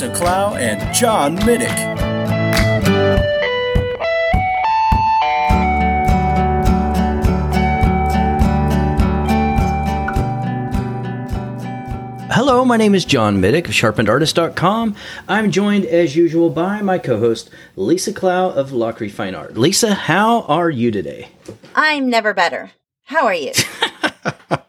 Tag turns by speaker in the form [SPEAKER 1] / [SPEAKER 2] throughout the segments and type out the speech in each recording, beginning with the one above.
[SPEAKER 1] Lisa Clough and John Middick.
[SPEAKER 2] Hello, my name is John Middick of sharpenedartist.com. I'm joined as usual by my co host, Lisa Clough of Lachri Fine Art. Lisa, how are you today?
[SPEAKER 3] I'm never better. How are you?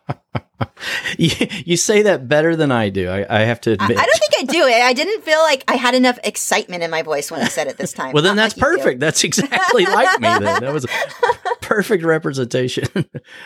[SPEAKER 2] You, you say that better than I do, I, I have to admit.
[SPEAKER 3] I don't think I do. I I didn't feel like I had enough excitement in my voice when I said it this time.
[SPEAKER 2] Well, then
[SPEAKER 3] Not
[SPEAKER 2] that's
[SPEAKER 3] like
[SPEAKER 2] perfect. That's exactly like me. Then that was a perfect representation.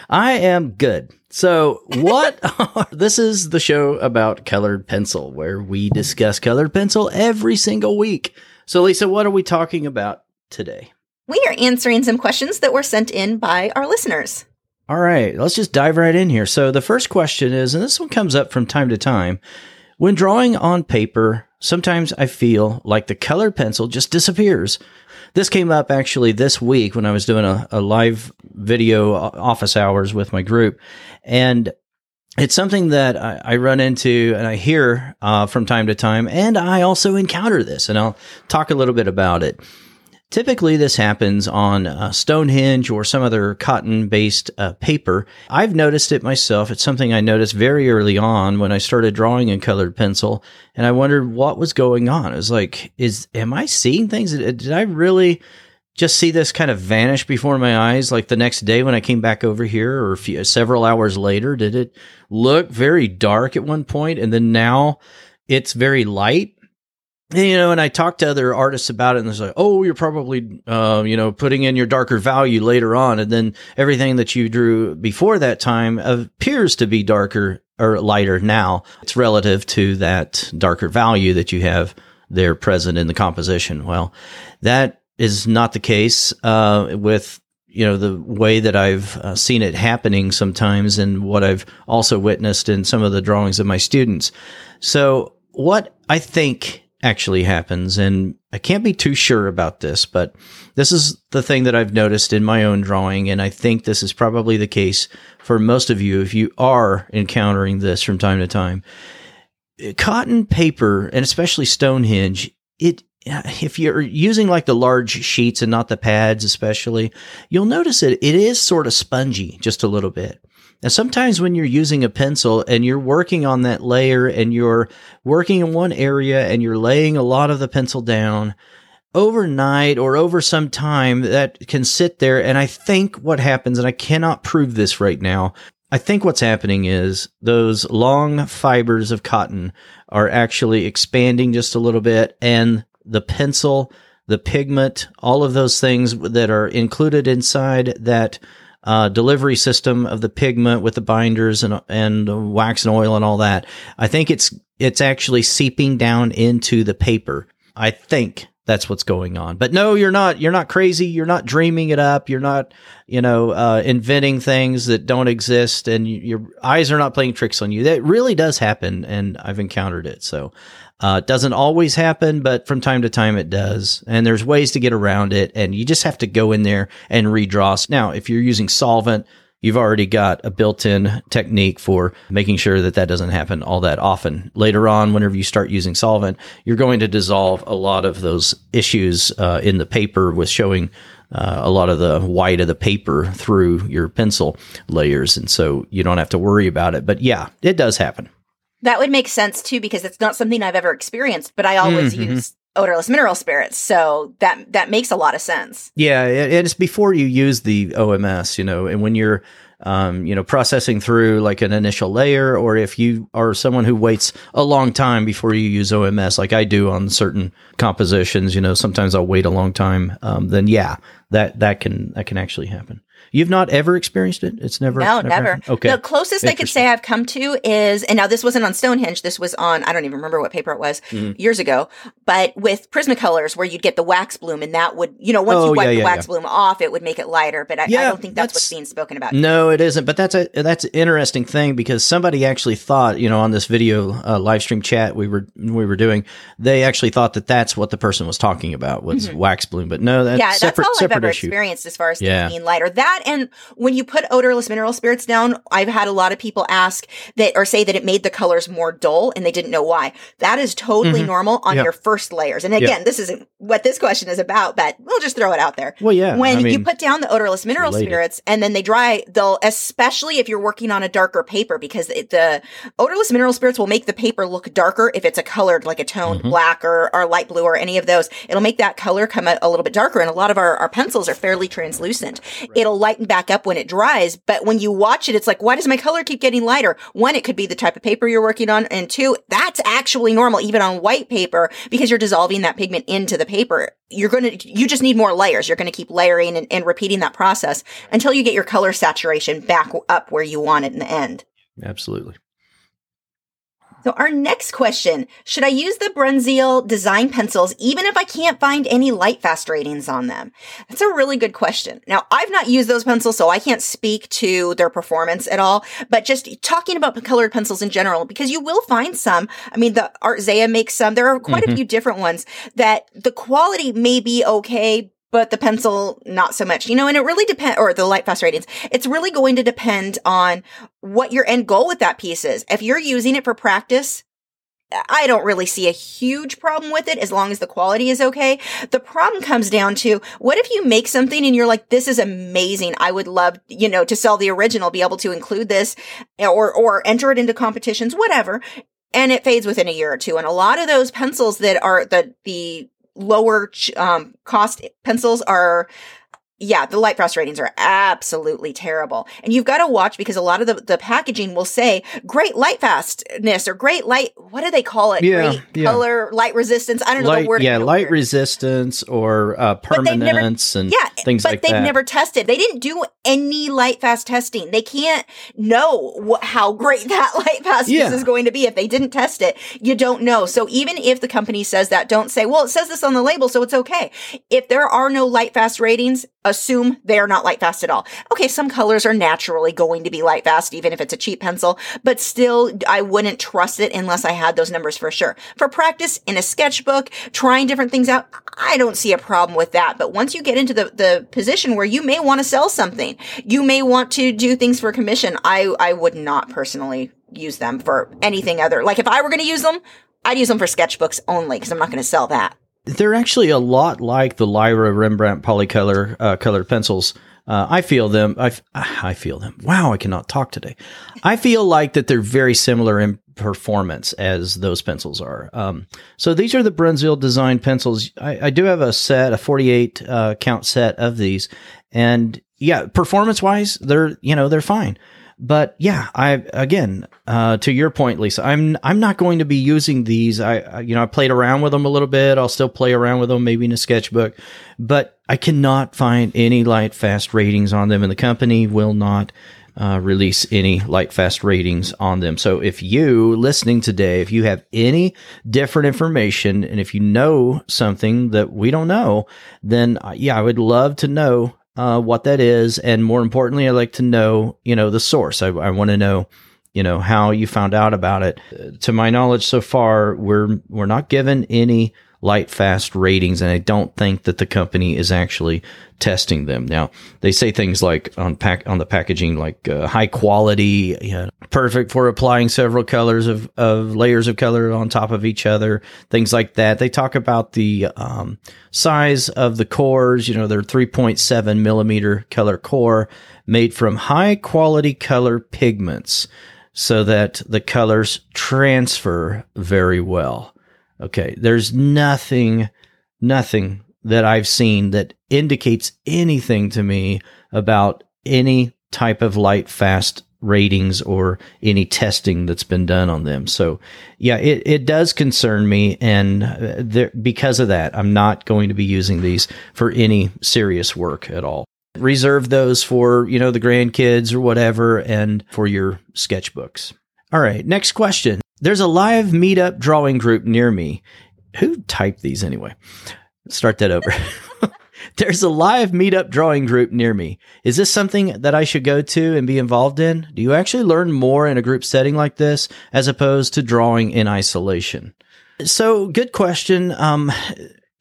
[SPEAKER 2] I am good. So, what? Are, this is the show about colored pencil, where we discuss colored pencil every single week. So, Lisa, what are we talking about today?
[SPEAKER 3] We are answering some questions that were sent in by our listeners.
[SPEAKER 2] All right, let's just dive right in here. So, the first question is, and this one comes up from time to time when drawing on paper, sometimes I feel like the colored pencil just disappears. This came up actually this week when I was doing a, a live video office hours with my group. And it's something that I, I run into and I hear uh, from time to time. And I also encounter this, and I'll talk a little bit about it. Typically, this happens on uh, Stonehenge or some other cotton based uh, paper. I've noticed it myself. It's something I noticed very early on when I started drawing in colored pencil, and I wondered what was going on. It was like, is am I seeing things? Did I really just see this kind of vanish before my eyes like the next day when I came back over here or few, several hours later? Did it look very dark at one point and then now it's very light? You know, and I talked to other artists about it, and they're like, "Oh, you're probably, uh, you know, putting in your darker value later on, and then everything that you drew before that time appears to be darker or lighter now. It's relative to that darker value that you have there present in the composition. Well, that is not the case uh, with you know the way that I've uh, seen it happening sometimes, and what I've also witnessed in some of the drawings of my students. So, what I think actually happens, and I can't be too sure about this, but this is the thing that I've noticed in my own drawing, and I think this is probably the case for most of you if you are encountering this from time to time. Cotton paper, and especially Stonehenge, it if you're using like the large sheets and not the pads, especially, you'll notice it. It is sort of spongy, just a little bit. And sometimes when you're using a pencil and you're working on that layer and you're working in one area and you're laying a lot of the pencil down overnight or over some time, that can sit there. And I think what happens, and I cannot prove this right now, I think what's happening is those long fibers of cotton are actually expanding just a little bit, and the pencil, the pigment, all of those things that are included inside that uh, delivery system of the pigment with the binders and and wax and oil and all that. I think it's it's actually seeping down into the paper. I think that's what's going on. But no, you're not. You're not crazy. You're not dreaming it up. You're not, you know, uh, inventing things that don't exist, and you, your eyes are not playing tricks on you. That really does happen, and I've encountered it. So uh, it doesn't always happen, but from time to time it does. And there's ways to get around it, and you just have to go in there and redraw. Now, if you're using solvent, you've already got a built-in technique for making sure that that doesn't happen all that often. Later on, whenever you start using solvent, you're going to dissolve a lot of those issues uh, in the paper with showing uh, a lot of the white of the paper through your pencil layers, and so you don't have to worry about it. But yeah, it does happen.
[SPEAKER 3] That would make sense too because it's not something I've ever experienced, but I always
[SPEAKER 2] Mhm.
[SPEAKER 3] use odorless mineral spirits. So that that makes a lot of sense.
[SPEAKER 2] Yeah, and it's before you use the OMS, you know, and when you're, um, you know, processing through like an initial layer, or if you are someone who waits a long time before you use OMS, like I do on certain compositions, you know, sometimes I'll wait a long time. Um, then yeah, that that can that can actually happen. You've not ever experienced it? It's never
[SPEAKER 3] No, never.
[SPEAKER 2] Okay.
[SPEAKER 3] The closest I could say I've come to is, and now this wasn't on Stonehenge. This was on, I don't even remember what paper it was
[SPEAKER 2] Mhm.
[SPEAKER 3] years ago, but with Prismacolors where you'd get the wax bloom and that would, you know, once
[SPEAKER 2] Oh,
[SPEAKER 3] you wipe
[SPEAKER 2] yeah,
[SPEAKER 3] the
[SPEAKER 2] yeah,
[SPEAKER 3] wax
[SPEAKER 2] yeah.
[SPEAKER 3] bloom off, it would make it lighter. But I, I don't think that's, what's being spoken about.
[SPEAKER 2] No, it isn't. But that's a that's an interesting thing because somebody actually thought, you know, on this video uh, live stream chat we were we were doing, they actually thought that that's what the person was talking about was wax bloom. But no, that's
[SPEAKER 3] Mm-hmm. yeah,
[SPEAKER 2] separate
[SPEAKER 3] that's all I've
[SPEAKER 2] separate
[SPEAKER 3] ever
[SPEAKER 2] issue.
[SPEAKER 3] experienced as far as
[SPEAKER 2] Yeah.
[SPEAKER 3] being lighter. That and when you put odorless mineral spirits down, I've had a lot of people ask that or say that it made the colors more dull and they didn't know why. That is totally normal on
[SPEAKER 2] Mm-hmm. Yeah.
[SPEAKER 3] your first layers. And again, this isn't what this question is about, but we'll just throw it out there.
[SPEAKER 2] Well, yeah,
[SPEAKER 3] When
[SPEAKER 2] I
[SPEAKER 3] you put down the odorless mineral
[SPEAKER 2] related.
[SPEAKER 3] spirits and then they dry, they'll, especially if you're working on a darker paper, because it, the odorless mineral spirits will make the paper look darker if it's a colored, like a toned
[SPEAKER 2] Mm-hmm.
[SPEAKER 3] black or, or light blue or any of those. It'll make that color come a, a little bit darker. And a lot of our, our pencils are fairly translucent. It'll back up when it dries. But when you watch it, it's like, why does my color keep getting lighter? One, it could be the type of paper you're working on. And two, that's actually normal, even on white paper, because you're dissolving that pigment into the paper. You're going to, you just need more layers. You're going to keep layering and, and repeating that process until you get your color saturation back up where you want it in the end.
[SPEAKER 2] absolutely.
[SPEAKER 3] So our next question, should I use the Brunzil design pencils even if I can't find any light fast ratings on them? That's a really good question. Now, I've not used those pencils, so I can't speak to their performance at all, but just talking about colored pencils in general, because you will find some. I mean, the Arteza makes some. There are quite a mm-hmm. few different ones that the quality may be okay, but the pencil not so much you know and it really depends or the light fast ratings it's really going to depend on what your end goal with that piece is if you're using it for practice I don't really see a huge problem with it as long as the quality is okay. The problem comes down to what if you make something and you're like, this is amazing. I would love, you know, to sell the original, be able to include this or, or enter it into competitions, whatever. And it fades within a year or two. And a lot of those pencils that are the, the lower um, cost pencils are yeah, the light fast ratings are absolutely terrible. And you've got to watch because a lot of the, the packaging will say great light fastness or great light, what do they call it?
[SPEAKER 2] Yeah,
[SPEAKER 3] great
[SPEAKER 2] yeah.
[SPEAKER 3] color, light resistance. I don't know
[SPEAKER 2] Light,
[SPEAKER 3] the word.
[SPEAKER 2] yeah, light
[SPEAKER 3] weird.
[SPEAKER 2] resistance or uh,
[SPEAKER 3] they've never-
[SPEAKER 2] permanence and
[SPEAKER 3] Yeah,
[SPEAKER 2] things like that.
[SPEAKER 3] but they've never tested. They didn't do any light fast testing. They can't know wh- how great that light fastness
[SPEAKER 2] Yeah.
[SPEAKER 3] is going to be if they didn't test it. You don't know. So even if the company says that, don't say, "Well, it says this on the label, so it's okay." If there are no light fast ratings, assume they are not light fast at all. Okay, some colors are naturally going to be light fast, even if it's a cheap pencil, but still, I wouldn't trust it unless I had those numbers for sure. For practice in a sketchbook, trying different things out, I don't see a problem with that. But once you get into the, the position where you may want to sell something, you may want to do things for commission, I, I would not personally use them for anything other. Like if I were going to use them, I'd use them for sketchbooks only because I'm not going to sell that.
[SPEAKER 2] They're actually a lot like the Lyra Rembrandt Polycolor uh, colored pencils. Uh, I feel them. I, f- I feel them. Wow, I cannot talk today. I feel like that they're very similar in performance as those pencils are. Um, so these are the Brunzil design pencils. I, I do have a set, a 48 uh, count set of these, and yeah, performance wise, they're you know they're fine. But yeah, I again uh, to your point, Lisa, I'm I'm not going to be using these. I, you know I played around with them a little bit. I'll still play around with them, maybe in a sketchbook, but I cannot find any light fast ratings on them, and the company will not uh, release any light fast ratings on them. So if you listening today, if you have any different information, and if you know something that we don't know, then uh, yeah, I would love to know uh, what that is, and more importantly, I'd like to know, you know, the source. I, I want to know, you know, how you found out about it. Uh, to my knowledge, so far, we're we're not given any light fast ratings, and I don't think that the company is actually testing them. Now, they say things like on pack on the packaging, like uh, high quality, perfect for applying several colors of, of layers of color on top of each other, things like that. They talk about the um, size of the cores. You know, they're 3.7 millimeter color core made from high quality color pigments so that the colors transfer very well. Okay, there's nothing, nothing that I've seen that indicates anything to me about any type of light fast ratings or any testing that's been done on them. So, yeah, it, it does concern me. And uh, there, because of that, I'm not going to be using these for any serious work at all. reserve those for, you know, the grandkids or whatever and for your sketchbooks. All right, next question. There's a live meetup drawing group near me. Who typed these anyway? Start that over. There's a live meetup drawing group near me. Is this something that I should go to and be involved in? Do you actually learn more in a group setting like this as opposed to drawing in isolation? So, good question. Um,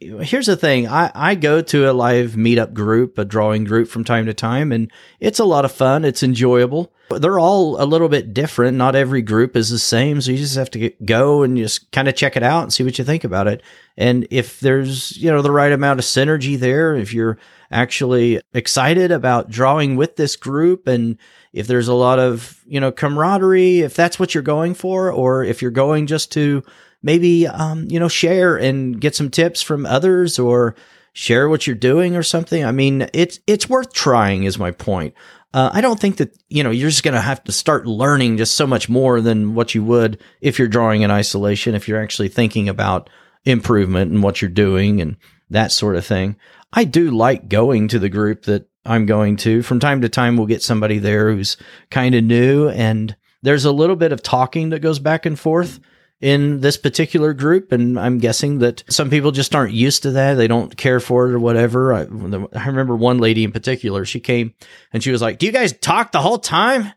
[SPEAKER 2] here's the thing I, I go to a live meetup group, a drawing group from time to time, and it's a lot of fun. It's enjoyable. They're all a little bit different. Not every group is the same. So you just have to get, go and just kind of check it out and see what you think about it. And if there's, you know, the right amount of synergy there, if you're actually excited about drawing with this group and if there's a lot of, you know, camaraderie, if that's what you're going for, or if you're going just to maybe, um, you know, share and get some tips from others or share what you're doing or something. I mean, it's, it's worth trying is my point. Uh, I don't think that, you know, you're just going to have to start learning just so much more than what you would if you're drawing in isolation, if you're actually thinking about improvement and what you're doing and that sort of thing. I do like going to the group that I'm going to. From time to time, we'll get somebody there who's kind of new, and there's a little bit of talking that goes back and forth in this particular group. And I'm guessing that some people just aren't used to that. They don't care for it or whatever. I, I remember one lady in particular, she came and she was like, Do you guys talk the whole time?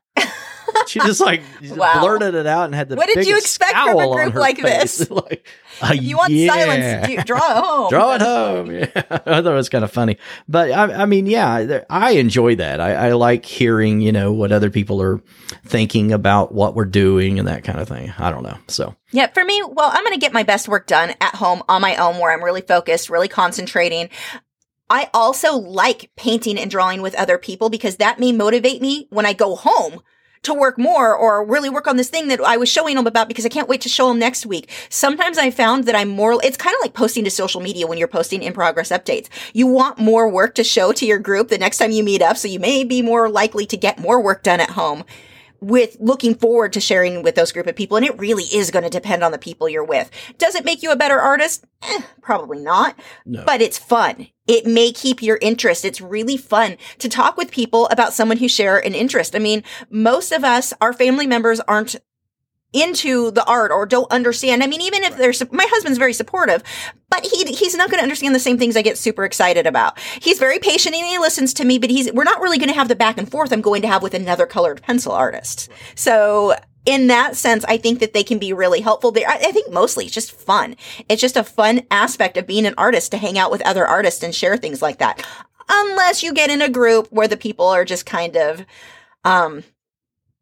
[SPEAKER 2] she just like wow. blurted it out and had the what did you expect from a group like face. this like, uh, you want yeah. silence. Draw it home. Draw it home. Yeah. I thought it was kind of funny. But i, I mean yeah i enjoy that. I, I, like hearing you know what other people are thinking about what we're doing and that kind of thing. I don't know. So.
[SPEAKER 3] Yeah for me well i'm gonna get my best work done at home on my own where i'm really focused really concentrating. I also like painting and drawing with other people because that may motivate me when I go home to work more or really work on this thing that I was showing them about because I can't wait to show them next week. Sometimes I found that I'm more, it's kind of like posting to social media when you're posting in progress updates. You want more work to show to your group the next time you meet up. So you may be more likely to get more work done at home with looking forward to sharing with those group of people. And it really is going to depend on the people you're with. Does it make you a better artist? Eh, probably not, no. but it's fun. It may keep your interest. It's really fun to talk with people about someone who share an interest. I mean, most of us, our family members aren't into the art or don't understand. I mean, even if there's, my husband's very supportive, but he, he's not going to understand the same things I get super excited about. He's very patient and he listens to me, but he's, we're not really going to have the back and forth I'm going to have with another colored pencil artist. So in that sense, I think that they can be really helpful. They, I think mostly it's just fun. It's just a fun aspect of being an artist to hang out with other artists and share things like that. Unless you get in a group where the people are just kind of, um,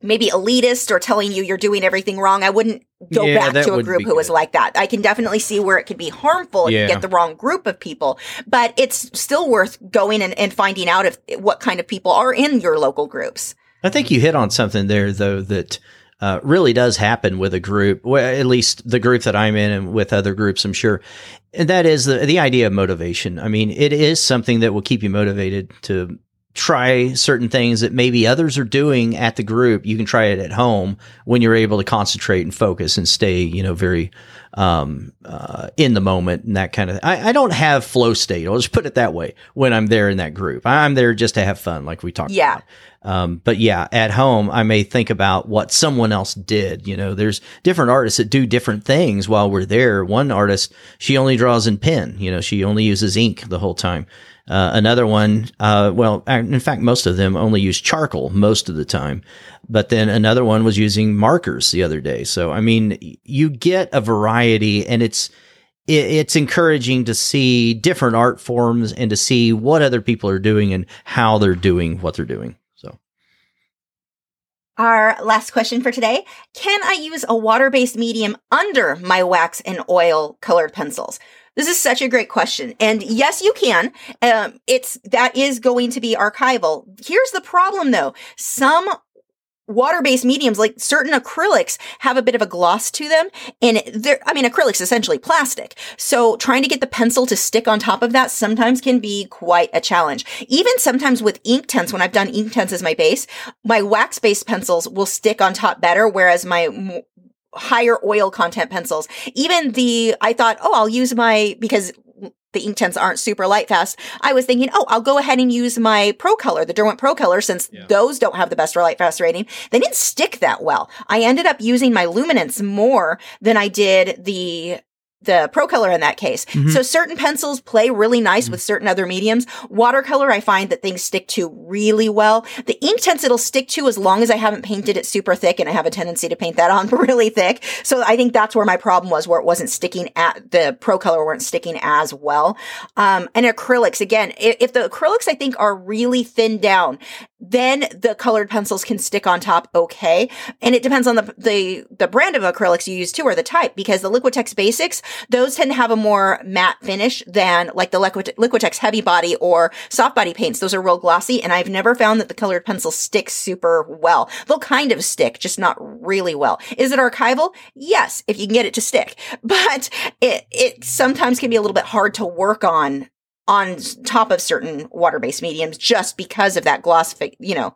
[SPEAKER 3] maybe elitist or telling you you're doing everything wrong. I wouldn't go yeah, back to a group who was like that. I can definitely see where it could be harmful if yeah. you get the wrong group of people, but it's still worth going and, and finding out if what kind of people are in your local groups.
[SPEAKER 2] I think you hit on something there though that uh, really does happen with a group, well, at least the group that I'm in and with other groups, I'm sure. And that is the, the idea of motivation. I mean, it is something that will keep you motivated to try certain things that maybe others are doing at the group. You can try it at home when you're able to concentrate and focus and stay, you know, very um, uh, in the moment and that kind of. I, I, don't have flow state. I'll just put it that way. When I'm there in that group, I'm there just to have fun, like we talked. Yeah. About. Um, but yeah, at home, I may think about what someone else did. You know, there's different artists that do different things while we're there. One artist, she only draws in pen. You know, she only uses ink the whole time. Uh, another one, uh, well, in fact, most of them only use charcoal most of the time. But then another one was using markers the other day. So, I mean, you get a variety and it's, it's encouraging to see different art forms and to see what other people are doing and how they're doing what they're doing.
[SPEAKER 3] So, our last question for today. Can I use a water-based medium under my wax and oil colored pencils? This is such a great question. And yes, you can. Um, it's, that is going to be archival. Here's the problem though. Some water-based mediums like certain acrylics have a bit of a gloss to them and they're i mean acrylics essentially plastic so trying to get the pencil to stick on top of that sometimes can be quite a challenge even sometimes with Inktense when i've done Inktense as my base my wax-based pencils will stick on top better whereas my higher oil content pencils even the i thought oh i'll use my because the Inktense aren't super light fast, I was thinking, oh, I'll go ahead and use my Pro Color, the Derwent Pro Color, since yeah. those don't have the best light fast rating. They didn't stick that well. I ended up using my luminance more than I did the the pro color in that case. Mm-hmm. So certain pencils play really nice mm-hmm. with certain other mediums. Watercolor, I find that things stick to really well. The Inktense it'll stick to as long as I haven't painted it super thick and I have a tendency to paint that on really thick. So I think that's where my problem was where it wasn't sticking at the pro color weren't sticking as well. Um, and acrylics, again, if, if the acrylics I think are really thinned down, then the colored pencils can stick on top okay. And it depends on the, the, the brand of acrylics you use too, or the type, because the Liquitex Basics, those tend to have a more matte finish than like the Liquitex Heavy Body or Soft Body paints. Those are real glossy, and I've never found that the colored pencils stick super well. They'll kind of stick, just not really well. Is it archival? Yes, if you can get it to stick. But it, it sometimes can be a little bit hard to work on on top of certain water-based mediums just because of that gloss, you know,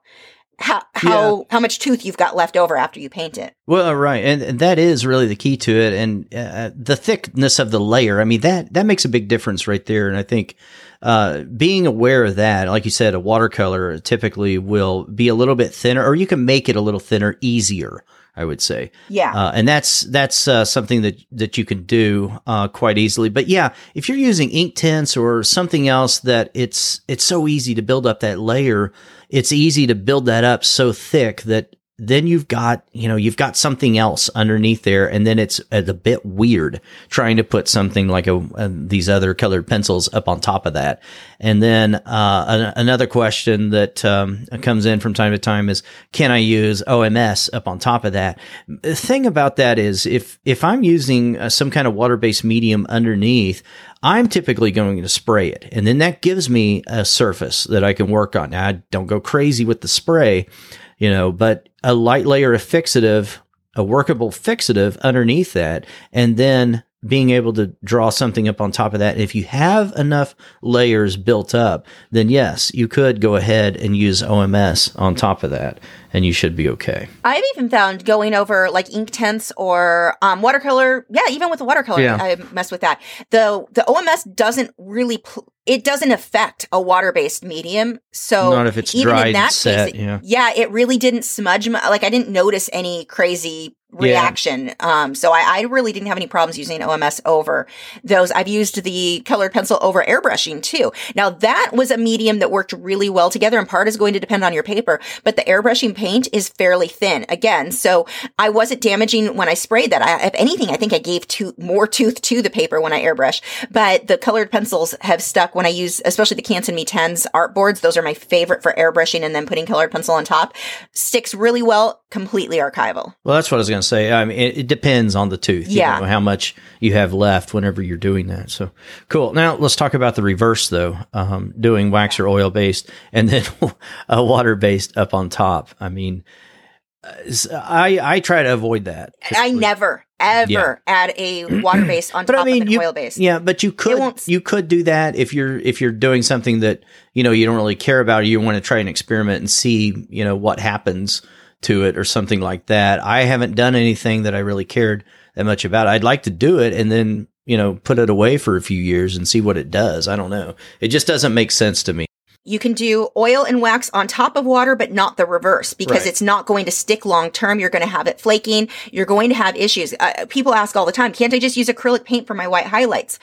[SPEAKER 3] how how yeah. how much tooth you've got left over after you paint it.
[SPEAKER 2] Well, right, and, and that is really the key to it, and uh, the thickness of the layer. I mean that that makes a big difference right there, and I think uh, being aware of that, like you said, a watercolor typically will be a little bit thinner, or you can make it a little thinner easier. I would say.
[SPEAKER 3] Yeah.
[SPEAKER 2] Uh, and that's that's uh, something that that you can do uh, quite easily. But yeah, if you're using Inktense or something else that it's it's so easy to build up that layer, it's easy to build that up so thick that then you've got, you know, you've got something else underneath there. And then it's a, bit weird trying to put something like a, a, these other colored pencils up on top of that. And then, uh, an, another question that, um, comes in from time to time is, can I use OMS up on top of that? The thing about that is if, if I'm using uh, some kind of water-based medium underneath, I'm typically going to spray it. And then that gives me a surface that I can work on. Now, I don't go crazy with the spray, you know, but a light layer of fixative, a workable fixative underneath that, and then being able to draw something up on top of that. If you have enough layers built up, then yes, you could go ahead and use OMS on top of that and you should be okay.
[SPEAKER 3] I've even found going over like Inktense or um, watercolor. Yeah, even with the watercolor, yeah. I mess with that. The the OMS doesn't really pl- it doesn't affect a water based medium. So
[SPEAKER 2] not if it's even dried, in that set, case,
[SPEAKER 3] yeah. yeah, it really didn't smudge. My, like I didn't notice any crazy reaction. Yeah. Um, so I, I, really didn't have any problems using OMS over those. I've used the colored pencil over airbrushing too. Now that was a medium that worked really well together and part is going to depend on your paper, but the airbrushing paint is fairly thin again. So I wasn't damaging when I sprayed that. I, if anything, I think I gave to, more tooth to the paper when I airbrush, but the colored pencils have stuck when I use, especially the Canson Mi-Teintes art boards. Those are my favorite for airbrushing and then putting colored pencil on top. Sticks really well, completely archival.
[SPEAKER 2] Well, that's what I was going to say. I mean, it, it, depends on the tooth.
[SPEAKER 3] Yeah.
[SPEAKER 2] You know, how much you have left whenever you're doing that. So cool. Now let's talk about the reverse though. Um, doing wax or oil based and then a water based up on top. I mean, I I try to avoid that.
[SPEAKER 3] I never ever yeah. add a water base on top I mean, of an
[SPEAKER 2] you,
[SPEAKER 3] oil base.
[SPEAKER 2] Yeah, but you could you could do that if you're if you're doing something that you know you don't really care about. Or you want to try an experiment and see you know what happens to it or something like that. I haven't done anything that I really cared that much about. I'd like to do it and then you know put it away for a few years and see what it does. I don't know. It just doesn't make sense to me.
[SPEAKER 3] You can do oil and wax on top of water, but not the reverse because right. it's not going to stick long term. You're going to have it flaking. You're going to have issues. Uh, people ask all the time, can't I just use acrylic paint for my white highlights?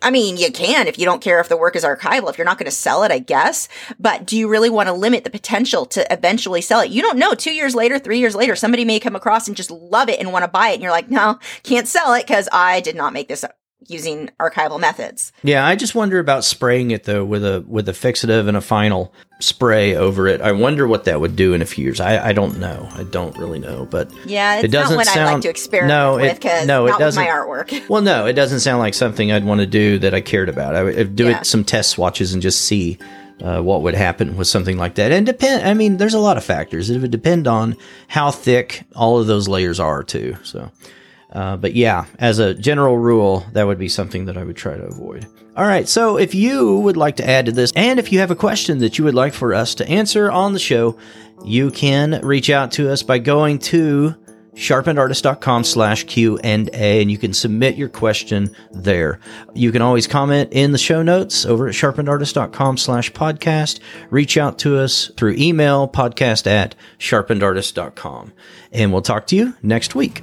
[SPEAKER 3] I mean, you can if you don't care if the work is archival, if you're not going to sell it, I guess. But do you really want to limit the potential to eventually sell it? You don't know. Two years later, three years later, somebody may come across and just love it and want to buy it. And you're like, no, can't sell it because I did not make this using archival methods.
[SPEAKER 2] Yeah, I just wonder about spraying it though with a with a fixative and a final spray over it. I wonder what that would do in a few years. I, I don't know. I don't really know, but
[SPEAKER 3] yeah, it doesn't not sound, I like to experiment
[SPEAKER 2] no, it,
[SPEAKER 3] with because no, it doesn't. my artwork.
[SPEAKER 2] well, no, it doesn't sound like something I'd want to do that I cared about. I would do yeah. it some test swatches and just see. Uh, what would happen with something like that? And depend. I mean, there's a lot of factors. It would depend on how thick all of those layers are too. So, uh, but yeah, as a general rule, that would be something that I would try to avoid. All right, so if you would like to add to this, and if you have a question that you would like for us to answer on the show, you can reach out to us by going to sharpenedartist.com slash q and a and you can submit your question there. You can always comment in the show notes over at sharpenedartist.com slash podcast. Reach out to us through email podcast at sharpenedartist.com and we'll talk to you next week